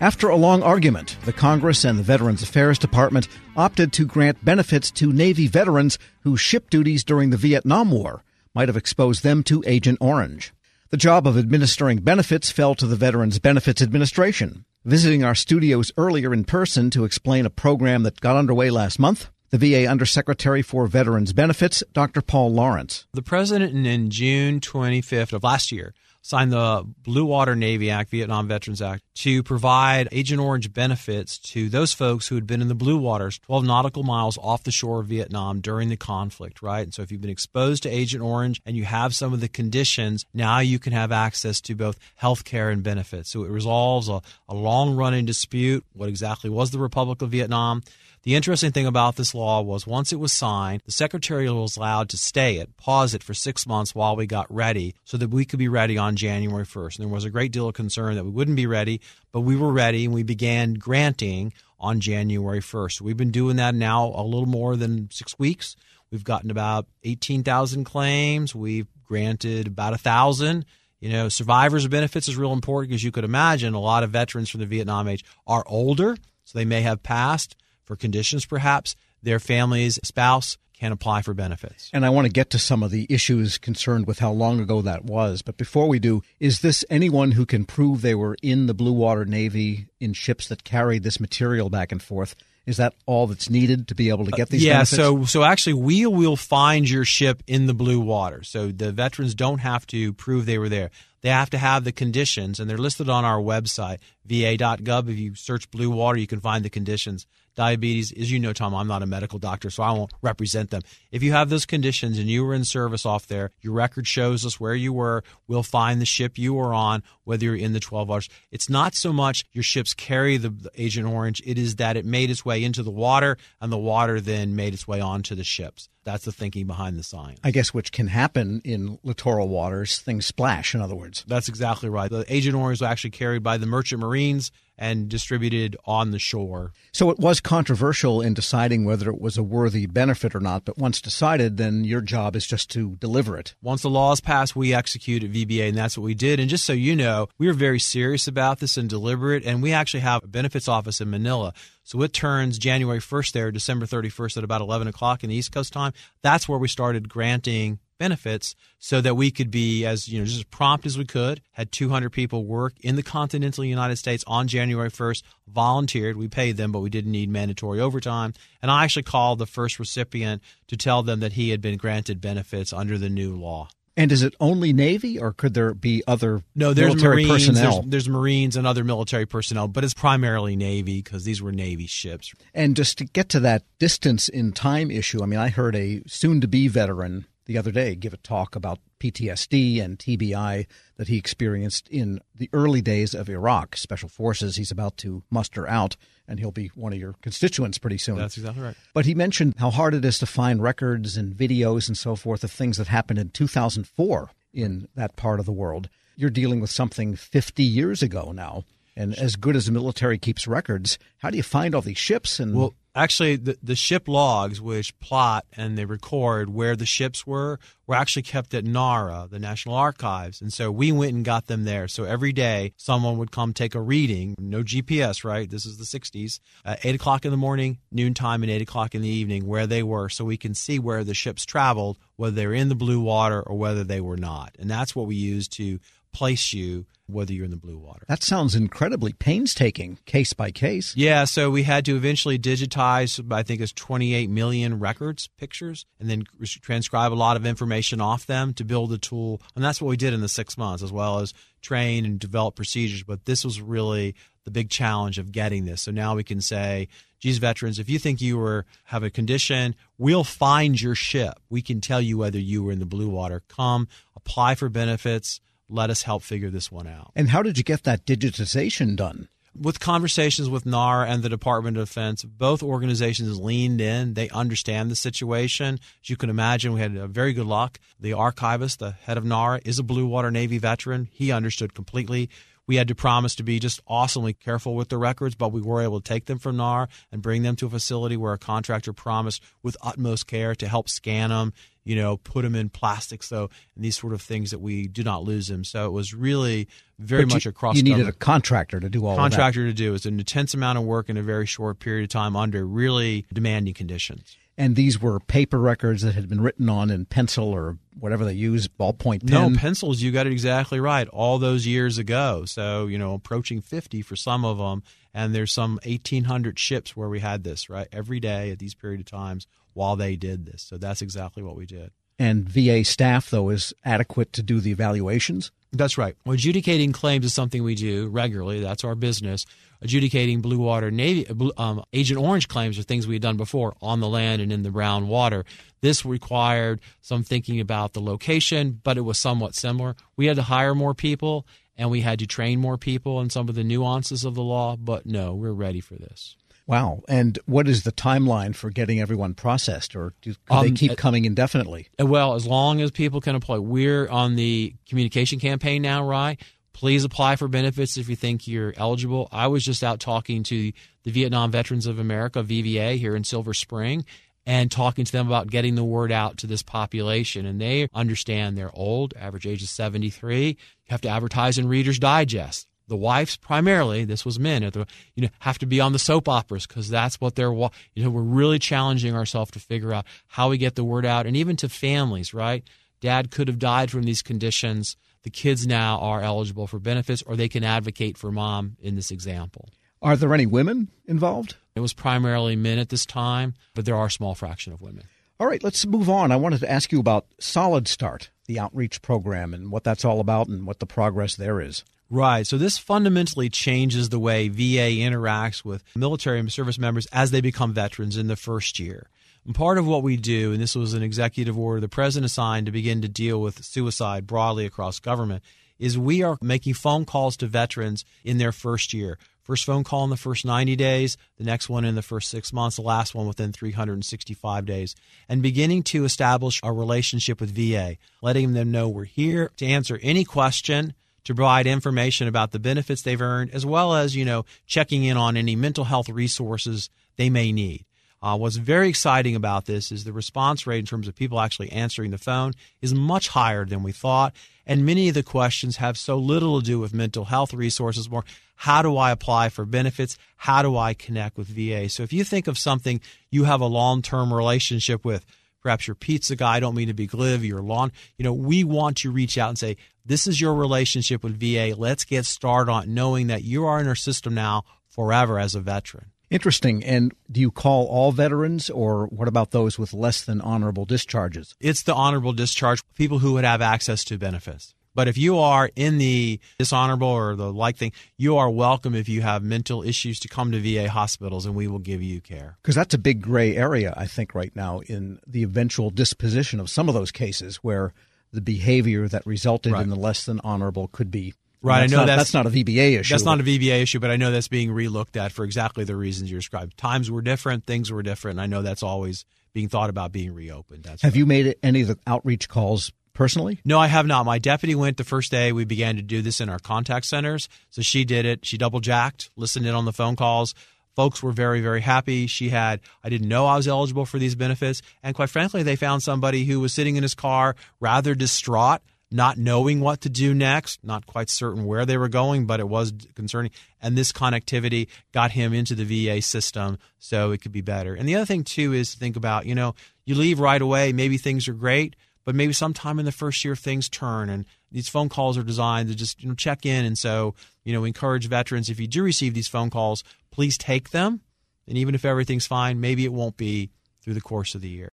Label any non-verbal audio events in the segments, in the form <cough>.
After a long argument, the Congress and the Veterans Affairs Department opted to grant benefits to Navy veterans whose ship duties during the Vietnam War might have exposed them to Agent Orange. The job of administering benefits fell to the Veterans Benefits Administration. Visiting our studios earlier in person to explain a program that got underway last month, the VA Undersecretary for Veterans Benefits, Dr. Paul Lawrence. The president in June 25th of last year signed the Blue Water Navy Act, Vietnam Veterans Act, to provide Agent Orange benefits to those folks who had been in the blue waters 12 nautical miles off the shore of Vietnam during the conflict, right? And so if you've been exposed to Agent Orange and you have some of the conditions, now you can have access to both health care and benefits. So it resolves a, a long running dispute. What exactly was the Republic of Vietnam? The interesting thing about this law was once it was signed, the secretary was allowed to stay it, pause it for six months while we got ready so that we could be ready on January 1st. And there was a great deal of concern that we wouldn't be ready, but we were ready and we began granting on January 1st. we've been doing that now a little more than six weeks. We've gotten about 18,000 claims. We've granted about a thousand. You know, survivors benefits is real important because you could imagine a lot of veterans from the Vietnam age are older, so they may have passed for conditions, perhaps, their family's spouse can apply for benefits. And I want to get to some of the issues concerned with how long ago that was. But before we do, is this anyone who can prove they were in the Blue Water Navy in ships that carried this material back and forth? Is that all that's needed to be able to get these? Uh, yeah. Benefits? So so actually, we will find your ship in the blue water. So the veterans don't have to prove they were there. They have to have the conditions, and they're listed on our website, va.gov. If you search blue water, you can find the conditions diabetes. As you know, Tom, I'm not a medical doctor, so I won't represent them. If you have those conditions and you were in service off there, your record shows us where you were. We'll find the ship you were on, whether you're in the 12 hours. It's not so much your ships carry the, the Agent Orange, it is that it made its way into the water and the water then made its way onto the ships. That's the thinking behind the sign. I guess which can happen in littoral waters. Things splash, in other words. That's exactly right. The Agent Orange was actually carried by the merchant marines and distributed on the shore. So it was controversial in deciding whether it was a worthy benefit or not, but once decided, then your job is just to deliver it. Once the law is passed, we execute at VBA, and that's what we did. And just so you know, we were very serious about this and deliberate, and we actually have a benefits office in Manila. So it turns January 1st there, December 31st at about 11 o'clock in the East Coast time. That's where we started granting benefits so that we could be as you know just as prompt as we could. Had 200 people work in the continental united states on january 1st volunteered. We paid them but we didn't need mandatory overtime. And i actually called the first recipient to tell them that he had been granted benefits under the new law and is it only Navy, or could there be other no? There's military Marines, personnel. There's, there's, Marines and other military personnel, but it's primarily Navy because these were Navy ships. And just to get to that distance in time issue, I mean, I heard a soon-to-be veteran the other day give a talk about PTSD and TBI that he experienced in the early days of Iraq. Special forces he's about to muster out, and he'll be one of your constituents pretty soon. That's exactly right. But he mentioned how hard it is to find records and videos and so forth of things that happened in 2004 in that part of the world. You're dealing with something 50 years ago now. And as good as the military keeps records, how do you find all these ships? And well, actually, the, the ship logs, which plot and they record where the ships were, were actually kept at NARA, the National Archives. And so we went and got them there. So every day, someone would come take a reading. No GPS, right? This is the 60s. At 8 o'clock in the morning, noontime, and 8 o'clock in the evening, where they were, so we can see where the ships traveled, whether they were in the blue water or whether they were not. And that's what we use to place you whether you're in the blue water. That sounds incredibly painstaking, case by case. Yeah, so we had to eventually digitize, I think it's 28 million records, pictures, and then transcribe a lot of information off them to build a tool. And that's what we did in the six months, as well as train and develop procedures. But this was really the big challenge of getting this. So now we can say, geez, veterans, if you think you were have a condition, we'll find your ship. We can tell you whether you were in the blue water. Come, apply for benefits let us help figure this one out. And how did you get that digitization done? With conversations with NAR and the Department of Defense, both organizations leaned in. They understand the situation. As you can imagine, we had a very good luck. The archivist, the head of NAR, is a Blue Water Navy veteran. He understood completely. We had to promise to be just awesomely careful with the records, but we were able to take them from NAR and bring them to a facility where a contractor promised with utmost care to help scan them, you know, put them in plastic, so and these sort of things that we do not lose them. So it was really very But much you, across. You needed a contractor to do all contractor to do. It's an intense amount of work in a very short period of time under really demanding conditions. And these were paper records that had been written on in pencil or whatever they use, ballpoint pen. No, pencils, you got it exactly right. All those years ago. So, you know, approaching 50 for some of them. And there's some 1,800 ships where we had this, right? Every day at these period of times while they did this. So that's exactly what we did. and VA staff, though, is adequate to do the evaluations. That's right. Well, adjudicating claims is something we do regularly. That's our business. Adjudicating blue water navy um, Agent Orange claims are things we had done before on the land and in the brown water. This required some thinking about the location, but it was somewhat similar. We had to hire more people and we had to train more people in some of the nuances of the law. But no, we're ready for this. Wow. And what is the timeline for getting everyone processed, or do could they Um, keep uh, coming indefinitely? Uh, Well, as long as people can apply, we're on the communication campaign now, Rye. Please apply for benefits if you think you're eligible. I was just out talking to the Vietnam Veterans of America, VVA, here in Silver Spring, and talking to them about getting the word out to this population. And they understand they're old, average age is 73. You have to advertise in Reader's Digest. The wives, primarily, this was men, you know, have to be on the soap operas because that's what they're. You know, we're really challenging ourselves to figure out how we get the word out, and even to families. Right, Dad could have died from these conditions. The kids now are eligible for benefits, or they can advocate for mom in this example. Are there any women involved? It was primarily men at this time, but there are a small fraction of women. All right, let's move on. I wanted to ask you about Solid Start, the outreach program, and what that's all about and what the progress there is. Right. So this fundamentally changes the way VA interacts with military service members as they become veterans in the first year. And part of what we do, and this was an executive order the president signed to begin to deal with suicide broadly across government, is we are making phone calls to veterans in their first year. First phone call in the first 90 days, the next one in the first six months, the last one within 365 days, and beginning to establish a relationship with VA, letting them know we're here to answer any question to provide information about the benefits they've earned, as well as you know checking in on any mental health resources they may need. Uh, what's very exciting about this is the response rate in terms of people actually answering the phone is much higher than we thought, and many of the questions have so little to do with mental health resources. More, how do I apply for benefits? How do I connect with VA? So if you think of something you have a long-term relationship with, perhaps your pizza guy, I don't mean to be glib, your lawn, you know, we want to reach out and say, this is your relationship with VA. Let's get started on knowing that you are in our system now forever as a veteran. Interesting. And do you call all veterans, or what about those with less than honorable discharges? It's the honorable discharge, people who would have access to benefits. But if you are in the dishonorable or the like thing, you are welcome if you have mental issues to come to VA hospitals and we will give you care. Because that's a big gray area, I think, right now in the eventual disposition of some of those cases where the behavior that resulted Right. in the less than honorable could be. Right, I know not, that's- that's not a VBA issue. That's not a VBA issue, but I know that's being relooked at for exactly the reasons you described. Times were different, things were different. and I know that's always being thought about being reopened. That's Have right. you made any of the outreach calls personally? No, I have not. My deputy went the first day we began to do this in our contact centers. So she did it. She double jacked, listened in on the phone calls. Folks were very, very happy. She had, I didn't know I was eligible for these benefits. And quite frankly, they found somebody who was sitting in his car rather distraught, not knowing what to do next, not quite certain where they were going, but it was concerning. And this connectivity got him into the VA system so it could be better. And the other thing, too, is to think about, you know, you leave right away, maybe things are great, but maybe sometime in the first year things turn and these phone calls are designed to just you know check in and so you know encourage veterans if you do receive these phone calls please take them and even if everything's fine maybe it won't be through the course of the year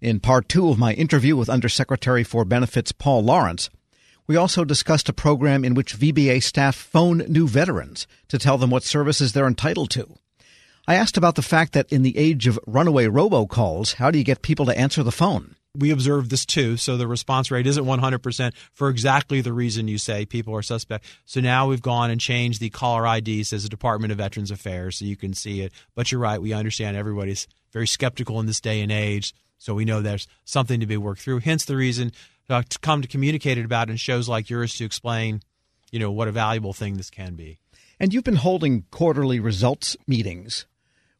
In part two of my interview with Undersecretary for Benefits Paul Lawrence, we also discussed a program in which VBA staff phone new veterans to tell them what services they're entitled to. I asked about the fact that in the age of runaway robocalls, how do you get people to answer the phone? We observed this too so the response rate isn't 100% for exactly the reason you say people are suspect so now we've gone and changed the caller id says the department of veterans affairs so you can see it but you're right we understand everybody's very skeptical in this day and age so we know there's something to be worked through hence the reason uh, to come to communicate it about in shows like yours to explain you know what a valuable thing this can be. And you've been holding quarterly results meetings.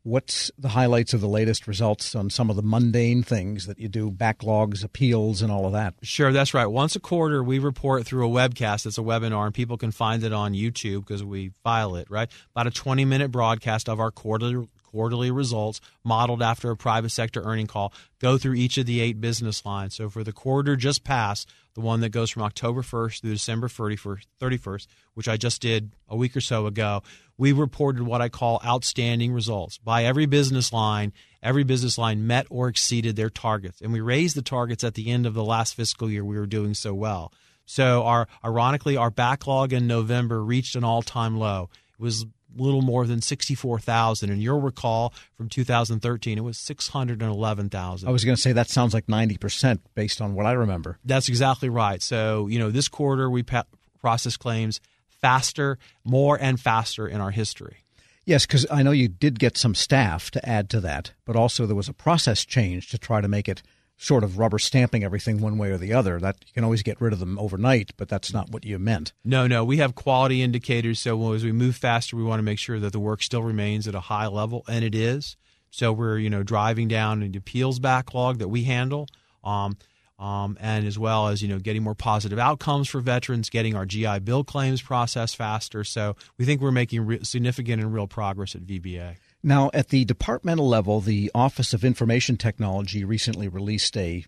What's the highlights of the latest results on some of the mundane things that you do, backlogs, appeals, and all of that? Sure, that's right. Once a quarter, we report through a webcast. It's a webinar, and people can find it on YouTube because we file it, right? About a 20 minute broadcast of our quarterly quarterly results modeled after a private sector earning call go through each of the eight business lines. So for the quarter just passed, the one that goes from October 1st through December 31st, which I just did a week or so ago, we reported what I call outstanding results. By every business line, every business line met or exceeded their targets. And we raised the targets at the end of the last fiscal year. We were doing so well. So our ironically our backlog in November reached an all-time low. It was little more than 64,000. And you'll recall from 2013, it was 611,000. I was going to say that sounds like 90% based on what I remember. That's exactly right. So, you know, this quarter we pa- process claims faster, more and faster in our history. Yes, because I know you did get some staff to add to that, but also there was a process change to try to make it – sort of rubber stamping everything one way or the other. That you can always get rid of them overnight, but that's not what you meant. No, no, we have quality indicators. So as we move faster, we want to make sure that the work still remains at a high level, and it is. So we're you know driving down the appeals backlog that we handle. Um, um, and as well as you know getting more positive outcomes for veterans, getting our GI Bill claims processed faster. So we think we're making re- significant and real progress at VBA. Now, at the departmental level, the Office of Information Technology recently released a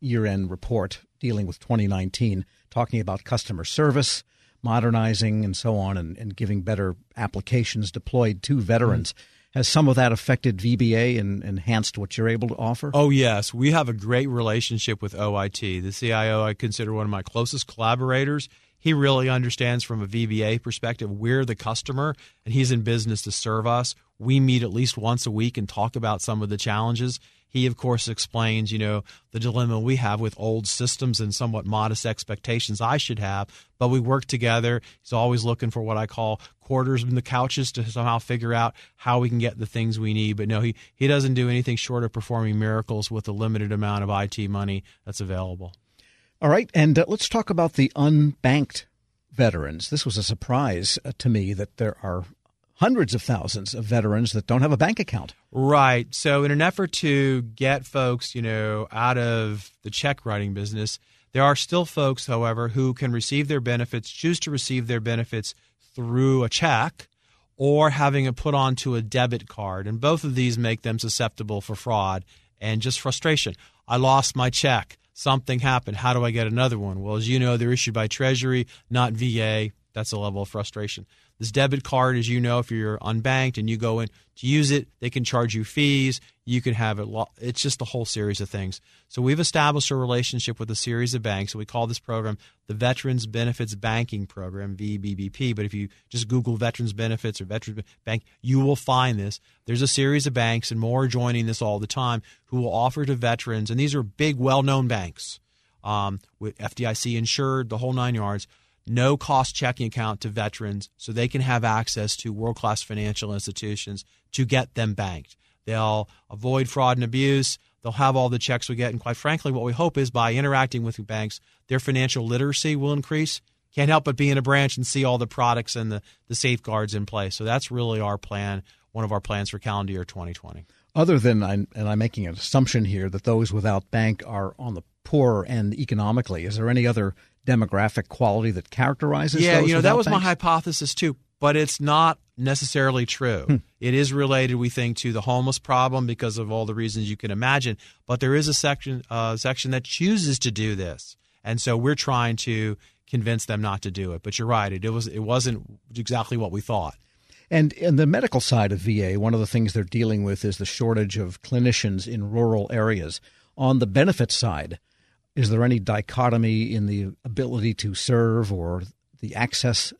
year end report dealing with 2019, talking about customer service, modernizing, and so on, and, and giving better applications deployed to veterans. Mm-hmm. Has some of that affected VBA and enhanced what you're able to offer? Oh, yes. We have a great relationship with OIT. The CIO I consider one of my closest collaborators. He really understands from a VBA perspective. We're the customer, and he's in business to serve us. We meet at least once a week and talk about some of the challenges. He, of course, explains, you know, the dilemma we have with old systems and somewhat modest expectations I should have. But we work together. He's always looking for what I call quarters in the couches to somehow figure out how we can get the things we need. But no, he, he doesn't do anything short of performing miracles with the limited amount of IT money that's available. All right, and uh, let's talk about the unbanked veterans. This was a surprise uh, to me that there are hundreds of thousands of veterans that don't have a bank account. Right. So, in an effort to get folks, you know, out of the check writing business, there are still folks, however, who can receive their benefits, choose to receive their benefits through a check or having it put onto a debit card. And both of these make them susceptible for fraud and just frustration. I lost my check something happened. How do I get another one? Well, as you know, they're issued by Treasury, not VA. That's a level of frustration. This debit card, as you know, if you're unbanked and you go in to use it, they can charge you fees. You can have it. It's just a whole series of things. So we've established a relationship with a series of banks. we call this program the Veterans Benefits Banking Program, VBBP. But if you just Google Veterans Benefits or Veterans Bank, you will find this. There's a series of banks, and more joining this all the time, who will offer to veterans, and these are big, well-known banks um, with FDIC insured, the whole nine yards no cost checking account to veterans so they can have access to world class financial institutions to get them banked. They'll avoid fraud and abuse. They'll have all the checks we get. And quite frankly, what we hope is by interacting with banks, their financial literacy will increase. Can't help but be in a branch and see all the products and the, the safeguards in place. So that's really our plan, one of our plans for calendar year 2020. Other than, and I'm making an assumption here, that those without bank are on the poorer end economically, is there any other demographic quality that characterizes yeah you know that was banks? my hypothesis too but it's not necessarily true hmm. it is related we think to the homeless problem because of all the reasons you can imagine but there is a section uh, section that chooses to do this and so we're trying to convince them not to do it but you're right it, it was it wasn't exactly what we thought and in the medical side of VA, one of the things they're dealing with is the shortage of clinicians in rural areas. On the benefit side, is there any dichotomy in the ability to serve or the access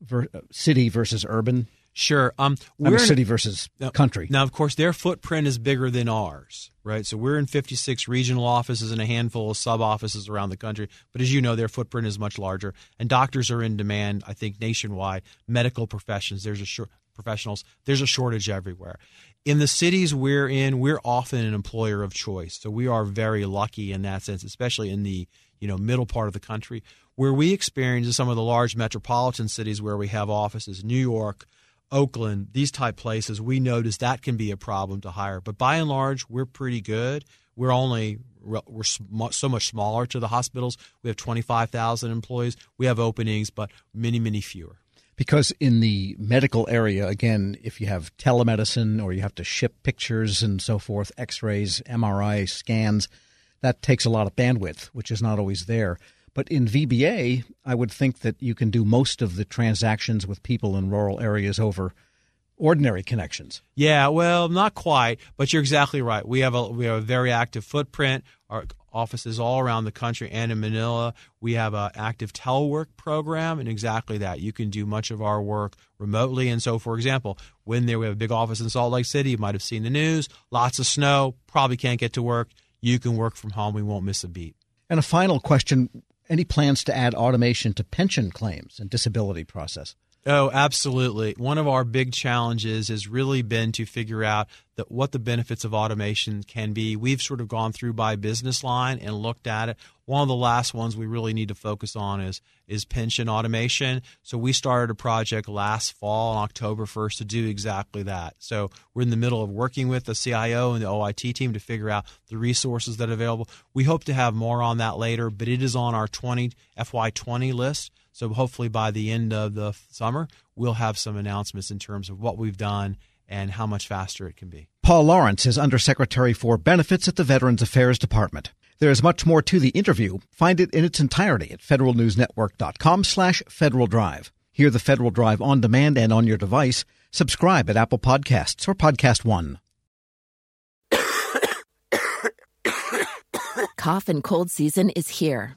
ver- city versus urban? Sure. Um, we're I city versus now, country. Now, of course, their footprint is bigger than ours, right? So we're in 56 regional offices and a handful of sub offices around the country. But as you know, their footprint is much larger, and doctors are in demand. I think nationwide. Medical professions, there's a short professionals. There's a shortage everywhere. In the cities we're in, we're often an employer of choice. So we are very lucky in that sense, especially in the you know, middle part of the country. Where we experience some of the large metropolitan cities where we have offices, New York, Oakland, these type places, we notice that can be a problem to hire. But by and large, we're pretty good. We're only we're so much smaller to the hospitals. We have 25,000 employees. We have openings, but many, many fewer. Because in the medical area, again, if you have telemedicine or you have to ship pictures and so forth, x rays, MRI scans, that takes a lot of bandwidth, which is not always there. But in VBA, I would think that you can do most of the transactions with people in rural areas over ordinary connections. Yeah, well, not quite, but you're exactly right. We have a we have a very active footprint. Our offices all around the country and in Manila. We have an active telework program, and exactly that. You can do much of our work remotely. And so, for example, when there we have a big office in Salt Lake City, you might have seen the news. Lots of snow. Probably can't get to work. You can work from home. We won't miss a beat. And a final question: Any plans to add automation to pension claims and disability process? Oh, absolutely. One of our big challenges has really been to figure out that what the benefits of automation can be. We've sort of gone through by business line and looked at it. One of the last ones we really need to focus on is is pension automation. So we started a project last fall on October 1st to do exactly that. So we're in the middle of working with the CIO and the OIT team to figure out the resources that are available. We hope to have more on that later, but it is on our 20 FY20 list. So hopefully by the end of the summer, we'll have some announcements in terms of what we've done and how much faster it can be. Paul Lawrence is Undersecretary for Benefits at the Veterans Affairs Department. There is much more to the interview. Find it in its entirety at federalnewsnetwork.com slash Federal Drive. Hear the Federal Drive on demand and on your device. Subscribe at Apple Podcasts or Podcast One. <coughs> Cough and cold season is here.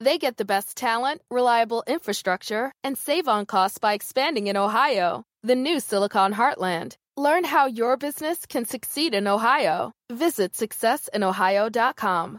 they get the best talent, reliable infrastructure, and save on costs by expanding in Ohio, the new Silicon Heartland. Learn how your business can succeed in Ohio. Visit successinohio.com.